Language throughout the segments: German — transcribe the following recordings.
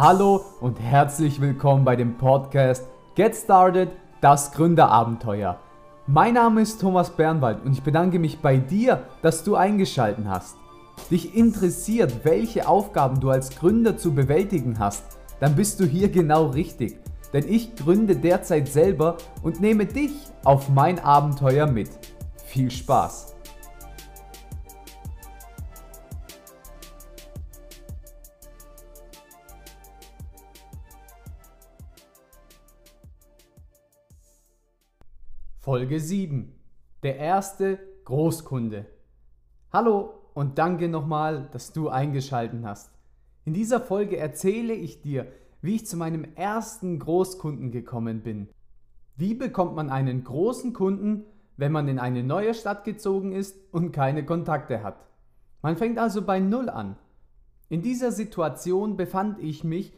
Hallo und herzlich willkommen bei dem Podcast Get Started, das Gründerabenteuer. Mein Name ist Thomas Bernwald und ich bedanke mich bei dir, dass du eingeschaltet hast. Dich interessiert, welche Aufgaben du als Gründer zu bewältigen hast, dann bist du hier genau richtig. Denn ich gründe derzeit selber und nehme dich auf mein Abenteuer mit. Viel Spaß! Folge 7. Der erste Großkunde. Hallo und danke nochmal, dass du eingeschaltet hast. In dieser Folge erzähle ich dir, wie ich zu meinem ersten Großkunden gekommen bin. Wie bekommt man einen großen Kunden, wenn man in eine neue Stadt gezogen ist und keine Kontakte hat? Man fängt also bei Null an. In dieser Situation befand ich mich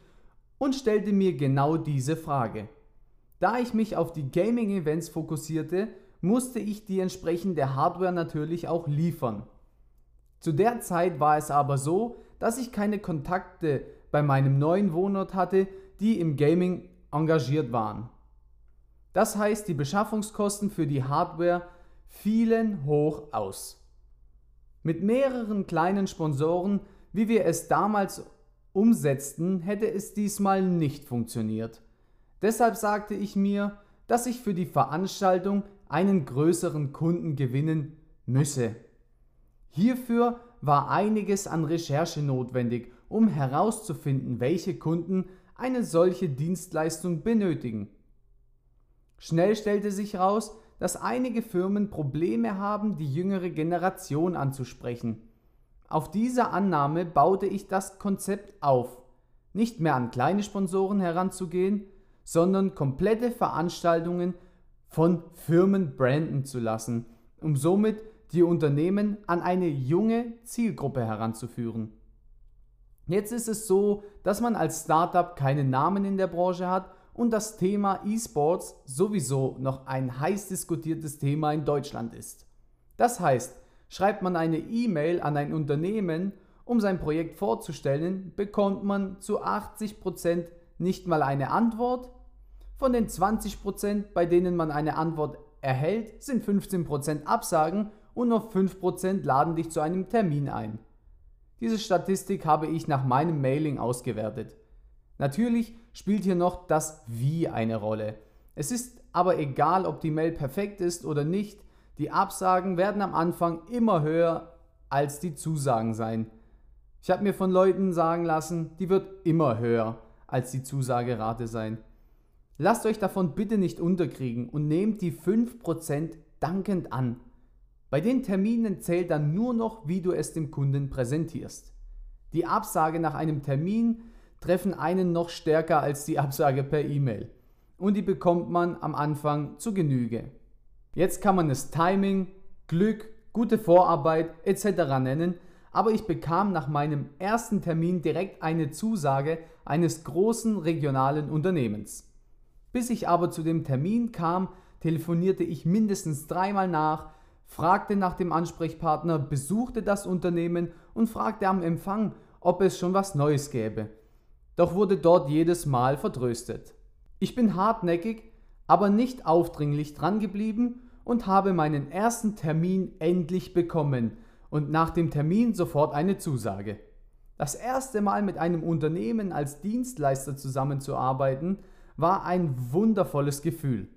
und stellte mir genau diese Frage. Da ich mich auf die Gaming-Events fokussierte, musste ich die entsprechende Hardware natürlich auch liefern. Zu der Zeit war es aber so, dass ich keine Kontakte bei meinem neuen Wohnort hatte, die im Gaming engagiert waren. Das heißt, die Beschaffungskosten für die Hardware fielen hoch aus. Mit mehreren kleinen Sponsoren, wie wir es damals umsetzten, hätte es diesmal nicht funktioniert. Deshalb sagte ich mir, dass ich für die Veranstaltung einen größeren Kunden gewinnen müsse. Hierfür war einiges an Recherche notwendig, um herauszufinden, welche Kunden eine solche Dienstleistung benötigen. Schnell stellte sich heraus, dass einige Firmen Probleme haben, die jüngere Generation anzusprechen. Auf dieser Annahme baute ich das Konzept auf, nicht mehr an kleine Sponsoren heranzugehen, sondern komplette Veranstaltungen von Firmen branden zu lassen, um somit die Unternehmen an eine junge Zielgruppe heranzuführen. Jetzt ist es so, dass man als Startup keinen Namen in der Branche hat und das Thema E-Sports sowieso noch ein heiß diskutiertes Thema in Deutschland ist. Das heißt, schreibt man eine E-Mail an ein Unternehmen, um sein Projekt vorzustellen, bekommt man zu 80% nicht mal eine Antwort von den 20%, bei denen man eine Antwort erhält, sind 15% Absagen und nur 5% laden dich zu einem Termin ein. Diese Statistik habe ich nach meinem Mailing ausgewertet. Natürlich spielt hier noch das Wie eine Rolle. Es ist aber egal, ob die Mail perfekt ist oder nicht, die Absagen werden am Anfang immer höher als die Zusagen sein. Ich habe mir von Leuten sagen lassen, die wird immer höher als die Zusagerate sein. Lasst euch davon bitte nicht unterkriegen und nehmt die 5% dankend an. Bei den Terminen zählt dann nur noch, wie du es dem Kunden präsentierst. Die Absage nach einem Termin treffen einen noch stärker als die Absage per E-Mail. Und die bekommt man am Anfang zu Genüge. Jetzt kann man es Timing, Glück, gute Vorarbeit etc. nennen, aber ich bekam nach meinem ersten Termin direkt eine Zusage eines großen regionalen Unternehmens. Bis ich aber zu dem Termin kam, telefonierte ich mindestens dreimal nach, fragte nach dem Ansprechpartner, besuchte das Unternehmen und fragte am Empfang, ob es schon was Neues gäbe. Doch wurde dort jedes Mal vertröstet. Ich bin hartnäckig, aber nicht aufdringlich drangeblieben und habe meinen ersten Termin endlich bekommen und nach dem Termin sofort eine Zusage. Das erste Mal mit einem Unternehmen als Dienstleister zusammenzuarbeiten, war ein wundervolles Gefühl.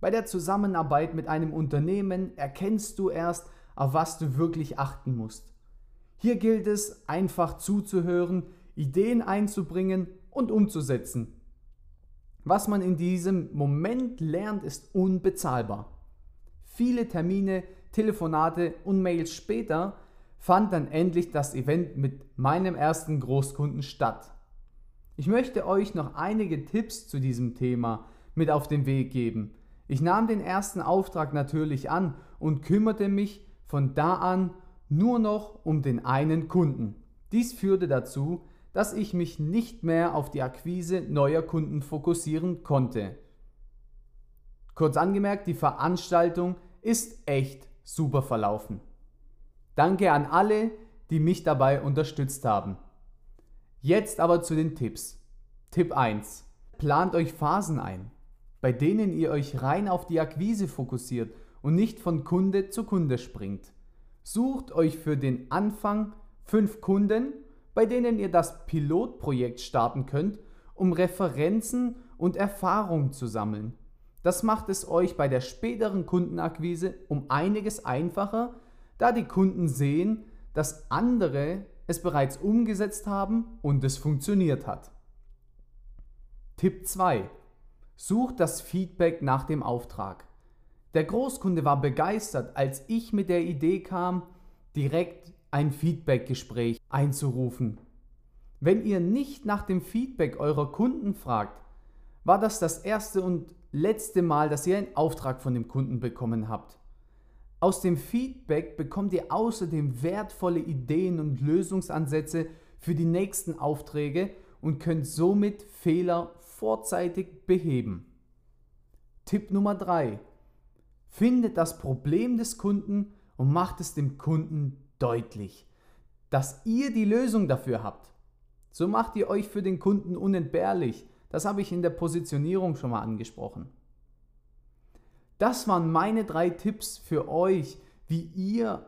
Bei der Zusammenarbeit mit einem Unternehmen erkennst du erst, auf was du wirklich achten musst. Hier gilt es einfach zuzuhören, Ideen einzubringen und umzusetzen. Was man in diesem Moment lernt, ist unbezahlbar. Viele Termine, Telefonate und Mails später fand dann endlich das Event mit meinem ersten Großkunden statt. Ich möchte euch noch einige Tipps zu diesem Thema mit auf den Weg geben. Ich nahm den ersten Auftrag natürlich an und kümmerte mich von da an nur noch um den einen Kunden. Dies führte dazu, dass ich mich nicht mehr auf die Akquise neuer Kunden fokussieren konnte. Kurz angemerkt, die Veranstaltung ist echt super verlaufen. Danke an alle, die mich dabei unterstützt haben. Jetzt aber zu den Tipps. Tipp 1. Plant euch Phasen ein, bei denen ihr euch rein auf die Akquise fokussiert und nicht von Kunde zu Kunde springt. Sucht euch für den Anfang fünf Kunden, bei denen ihr das Pilotprojekt starten könnt, um Referenzen und Erfahrung zu sammeln. Das macht es euch bei der späteren Kundenakquise um einiges einfacher, da die Kunden sehen, dass andere es bereits umgesetzt haben und es funktioniert hat. Tipp 2. Sucht das Feedback nach dem Auftrag. Der Großkunde war begeistert, als ich mit der Idee kam, direkt ein Feedbackgespräch einzurufen. Wenn ihr nicht nach dem Feedback eurer Kunden fragt, war das das erste und letzte Mal, dass ihr einen Auftrag von dem Kunden bekommen habt. Aus dem Feedback bekommt ihr außerdem wertvolle Ideen und Lösungsansätze für die nächsten Aufträge und könnt somit Fehler vorzeitig beheben. Tipp Nummer 3. Findet das Problem des Kunden und macht es dem Kunden deutlich, dass ihr die Lösung dafür habt. So macht ihr euch für den Kunden unentbehrlich. Das habe ich in der Positionierung schon mal angesprochen. Das waren meine drei Tipps für euch, wie ihr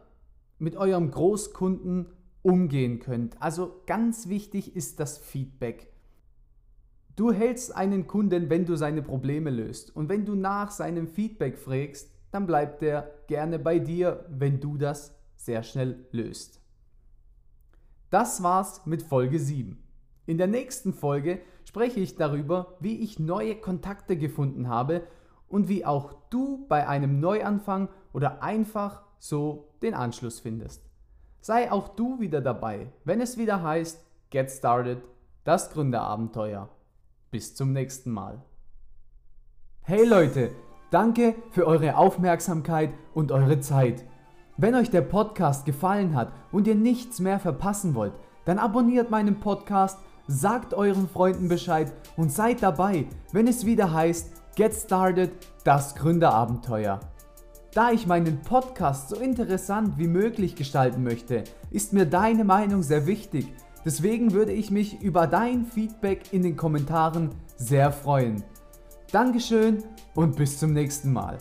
mit eurem Großkunden umgehen könnt. Also ganz wichtig ist das Feedback. Du hältst einen Kunden, wenn du seine Probleme löst. Und wenn du nach seinem Feedback fragst, dann bleibt er gerne bei dir, wenn du das sehr schnell löst. Das war's mit Folge 7. In der nächsten Folge spreche ich darüber, wie ich neue Kontakte gefunden habe und wie auch du bei einem Neuanfang oder einfach so den Anschluss findest. Sei auch du wieder dabei, wenn es wieder heißt Get Started, das Gründerabenteuer. Bis zum nächsten Mal. Hey Leute, danke für eure Aufmerksamkeit und eure Zeit. Wenn euch der Podcast gefallen hat und ihr nichts mehr verpassen wollt, dann abonniert meinen Podcast, sagt euren Freunden Bescheid und seid dabei, wenn es wieder heißt Get Started, das Gründerabenteuer. Da ich meinen Podcast so interessant wie möglich gestalten möchte, ist mir deine Meinung sehr wichtig. Deswegen würde ich mich über dein Feedback in den Kommentaren sehr freuen. Dankeschön und bis zum nächsten Mal.